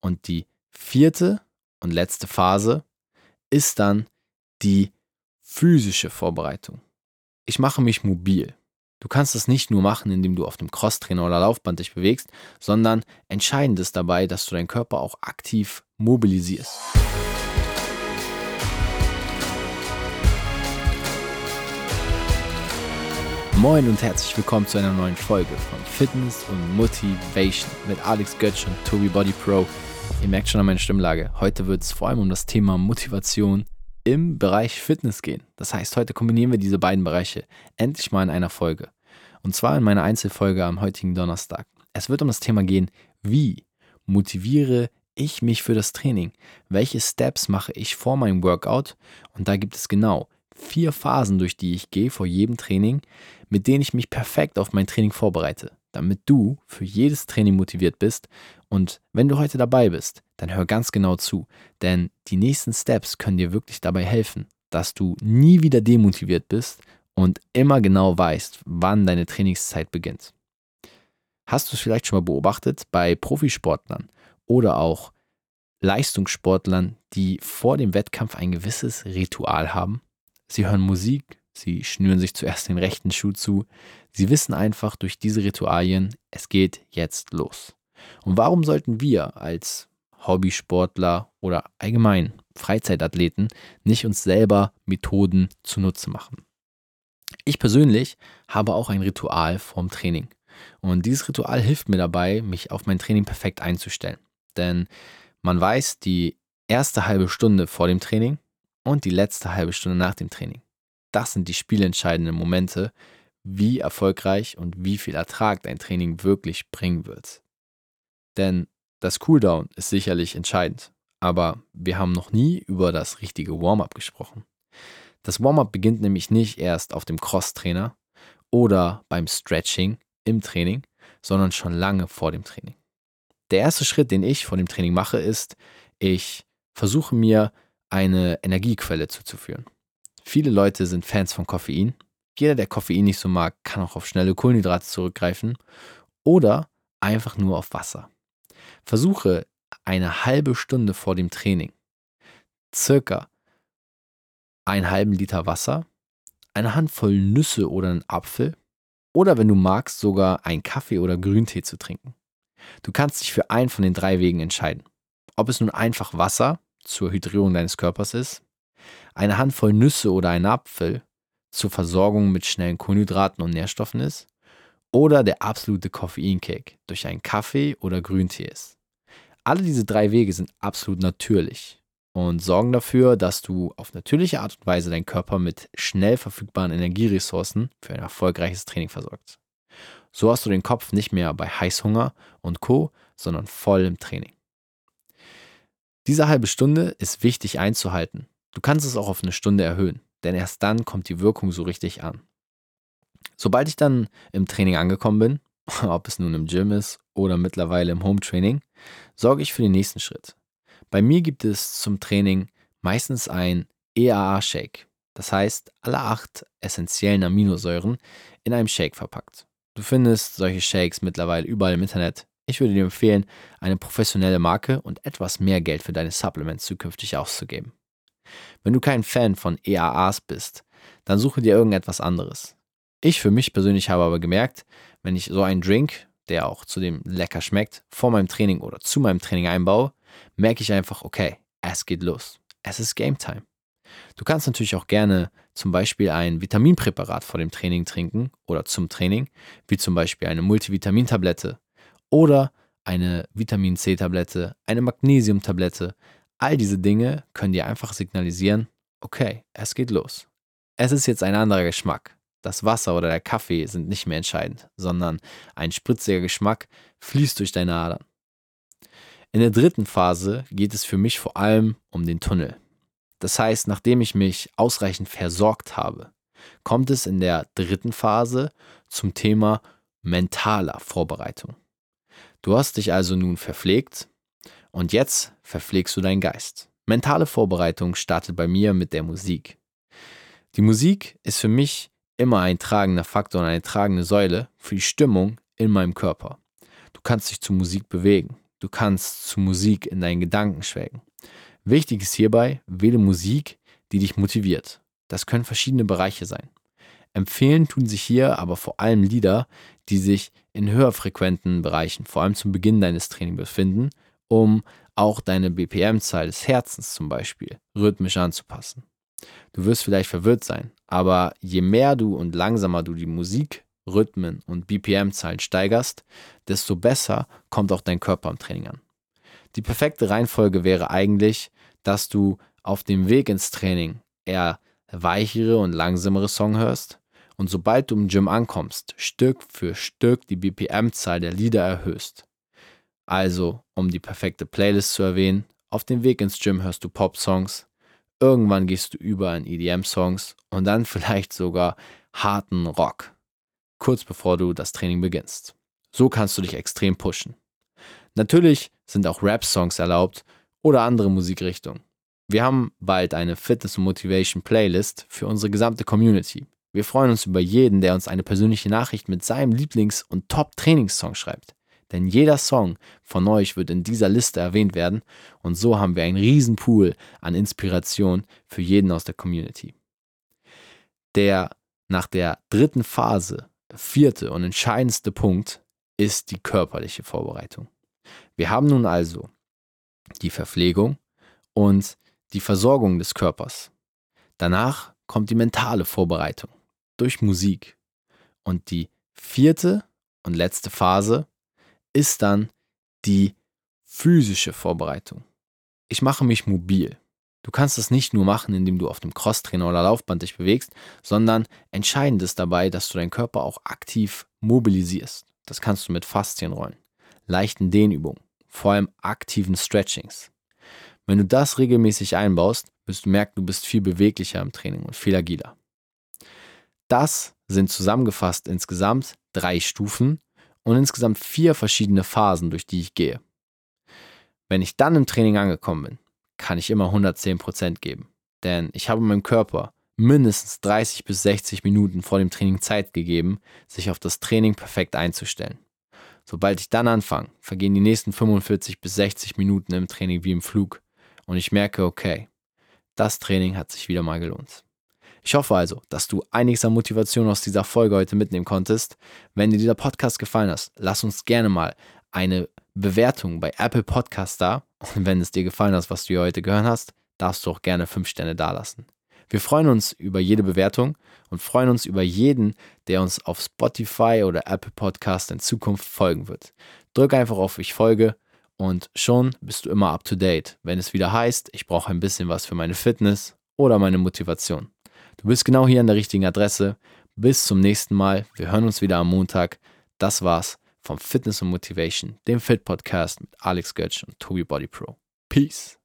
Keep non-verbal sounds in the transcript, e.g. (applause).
Und die vierte und letzte Phase ist dann die physische Vorbereitung. Ich mache mich mobil. Du kannst das nicht nur machen, indem du auf dem Crosstrainer oder Laufband dich bewegst, sondern entscheidend ist dabei, dass du deinen Körper auch aktiv mobilisierst. Moin und herzlich willkommen zu einer neuen Folge von Fitness und Motivation mit Alex Götz und Tobi Body Pro. Ihr merkt schon an meiner Stimmlage, heute wird es vor allem um das Thema Motivation im Bereich Fitness gehen. Das heißt, heute kombinieren wir diese beiden Bereiche endlich mal in einer Folge. Und zwar in meiner Einzelfolge am heutigen Donnerstag. Es wird um das Thema gehen, wie motiviere ich mich für das Training? Welche Steps mache ich vor meinem Workout? Und da gibt es genau vier Phasen, durch die ich gehe vor jedem Training, mit denen ich mich perfekt auf mein Training vorbereite damit du für jedes Training motiviert bist. Und wenn du heute dabei bist, dann hör ganz genau zu, denn die nächsten Steps können dir wirklich dabei helfen, dass du nie wieder demotiviert bist und immer genau weißt, wann deine Trainingszeit beginnt. Hast du es vielleicht schon mal beobachtet bei Profisportlern oder auch Leistungssportlern, die vor dem Wettkampf ein gewisses Ritual haben? Sie hören Musik, Sie schnüren sich zuerst den rechten Schuh zu. Sie wissen einfach durch diese Ritualien, es geht jetzt los. Und warum sollten wir als Hobbysportler oder allgemein Freizeitathleten nicht uns selber Methoden zunutze machen? Ich persönlich habe auch ein Ritual vorm Training. Und dieses Ritual hilft mir dabei, mich auf mein Training perfekt einzustellen. Denn man weiß, die erste halbe Stunde vor dem Training und die letzte halbe Stunde nach dem Training das sind die spielentscheidenden Momente, wie erfolgreich und wie viel Ertrag dein Training wirklich bringen wird. Denn das Cooldown ist sicherlich entscheidend, aber wir haben noch nie über das richtige Warm-up gesprochen. Das Warm-up beginnt nämlich nicht erst auf dem Cross-Trainer oder beim Stretching im Training, sondern schon lange vor dem Training. Der erste Schritt, den ich vor dem Training mache, ist, ich versuche mir eine Energiequelle zuzuführen. Viele Leute sind Fans von Koffein. Jeder, der Koffein nicht so mag, kann auch auf schnelle Kohlenhydrate zurückgreifen oder einfach nur auf Wasser. Versuche eine halbe Stunde vor dem Training circa einen halben Liter Wasser, eine Handvoll Nüsse oder einen Apfel oder wenn du magst, sogar einen Kaffee oder Grüntee zu trinken. Du kannst dich für einen von den drei Wegen entscheiden. Ob es nun einfach Wasser zur Hydrierung deines Körpers ist, eine Handvoll Nüsse oder ein Apfel zur Versorgung mit schnellen Kohlenhydraten und Nährstoffen ist oder der absolute Koffeinkick durch einen Kaffee oder Grüntee ist. Alle diese drei Wege sind absolut natürlich und sorgen dafür, dass du auf natürliche Art und Weise deinen Körper mit schnell verfügbaren Energieressourcen für ein erfolgreiches Training versorgst. So hast du den Kopf nicht mehr bei Heißhunger und Co, sondern voll im Training. Diese halbe Stunde ist wichtig einzuhalten, Du kannst es auch auf eine Stunde erhöhen, denn erst dann kommt die Wirkung so richtig an. Sobald ich dann im Training angekommen bin, (laughs) ob es nun im Gym ist oder mittlerweile im Home Training, sorge ich für den nächsten Schritt. Bei mir gibt es zum Training meistens ein EAA-Shake. Das heißt, alle acht essentiellen Aminosäuren in einem Shake verpackt. Du findest solche Shakes mittlerweile überall im Internet. Ich würde dir empfehlen, eine professionelle Marke und etwas mehr Geld für deine Supplements zukünftig auszugeben. Wenn du kein Fan von EAAs bist, dann suche dir irgendetwas anderes. Ich für mich persönlich habe aber gemerkt, wenn ich so einen Drink, der auch zudem lecker schmeckt, vor meinem Training oder zu meinem Training einbaue, merke ich einfach, okay, es geht los. Es ist Game Time. Du kannst natürlich auch gerne zum Beispiel ein Vitaminpräparat vor dem Training trinken oder zum Training, wie zum Beispiel eine Multivitamintablette oder eine Vitamin C-Tablette, eine Magnesiumtablette, All diese Dinge können dir einfach signalisieren, okay, es geht los. Es ist jetzt ein anderer Geschmack. Das Wasser oder der Kaffee sind nicht mehr entscheidend, sondern ein spritziger Geschmack fließt durch deine Adern. In der dritten Phase geht es für mich vor allem um den Tunnel. Das heißt, nachdem ich mich ausreichend versorgt habe, kommt es in der dritten Phase zum Thema mentaler Vorbereitung. Du hast dich also nun verpflegt, und jetzt verpflegst du deinen Geist. Mentale Vorbereitung startet bei mir mit der Musik. Die Musik ist für mich immer ein tragender Faktor und eine tragende Säule für die Stimmung in meinem Körper. Du kannst dich zu Musik bewegen. du kannst zu Musik in deinen Gedanken schwelgen. Wichtig ist hierbei, wähle Musik, die dich motiviert. Das können verschiedene Bereiche sein. Empfehlen tun sich hier aber vor allem Lieder, die sich in höher frequenten Bereichen, vor allem zum Beginn deines Trainings befinden, um auch deine BPM-Zahl des Herzens zum Beispiel rhythmisch anzupassen. Du wirst vielleicht verwirrt sein, aber je mehr du und langsamer du die Musik, Rhythmen und BPM-Zahlen steigerst, desto besser kommt auch dein Körper im Training an. Die perfekte Reihenfolge wäre eigentlich, dass du auf dem Weg ins Training eher weichere und langsamere Song hörst und sobald du im Gym ankommst, Stück für Stück die BPM-Zahl der Lieder erhöhst. Also, um die perfekte Playlist zu erwähnen, auf dem Weg ins Gym hörst du Pop-Songs, irgendwann gehst du über in EDM-Songs und dann (laughs) vielleicht sogar harten Rock, kurz bevor du das Training beginnst. So kannst du dich extrem pushen. Natürlich sind auch Rap-Songs erlaubt oder andere Musikrichtungen. Wir haben bald eine Fitness- und Motivation-Playlist für unsere gesamte Community. Wir freuen uns über jeden, der uns eine persönliche Nachricht mit seinem Lieblings- und Top-Trainingssong schreibt. Denn jeder Song von euch wird in dieser Liste erwähnt werden und so haben wir einen riesen Pool an Inspiration für jeden aus der Community. Der nach der dritten Phase, vierte und entscheidendste Punkt ist die körperliche Vorbereitung. Wir haben nun also die Verpflegung und die Versorgung des Körpers. Danach kommt die mentale Vorbereitung durch Musik. Und die vierte und letzte Phase ist dann die physische Vorbereitung. Ich mache mich mobil. Du kannst das nicht nur machen, indem du auf dem Crosstrainer oder Laufband dich bewegst, sondern entscheidend ist dabei, dass du deinen Körper auch aktiv mobilisierst. Das kannst du mit Faszienrollen, leichten Dehnübungen, vor allem aktiven Stretchings. Wenn du das regelmäßig einbaust, wirst du merken, du bist viel beweglicher im Training und viel agiler. Das sind zusammengefasst insgesamt drei Stufen und insgesamt vier verschiedene Phasen, durch die ich gehe. Wenn ich dann im Training angekommen bin, kann ich immer 110% geben. Denn ich habe meinem Körper mindestens 30 bis 60 Minuten vor dem Training Zeit gegeben, sich auf das Training perfekt einzustellen. Sobald ich dann anfange, vergehen die nächsten 45 bis 60 Minuten im Training wie im Flug und ich merke, okay, das Training hat sich wieder mal gelohnt. Ich hoffe also, dass du einiges an Motivation aus dieser Folge heute mitnehmen konntest. Wenn dir dieser Podcast gefallen hat, lass uns gerne mal eine Bewertung bei Apple Podcast da. Und wenn es dir gefallen hat, was du hier heute gehört hast, darfst du auch gerne 5 Sterne dalassen. Wir freuen uns über jede Bewertung und freuen uns über jeden, der uns auf Spotify oder Apple Podcast in Zukunft folgen wird. Drück einfach auf Ich folge und schon bist du immer up to date, wenn es wieder heißt, ich brauche ein bisschen was für meine Fitness oder meine Motivation. Du bist genau hier an der richtigen Adresse. Bis zum nächsten Mal. Wir hören uns wieder am Montag. Das war's vom Fitness und Motivation, dem Fit Podcast mit Alex Götz und Tobi Body Pro. Peace.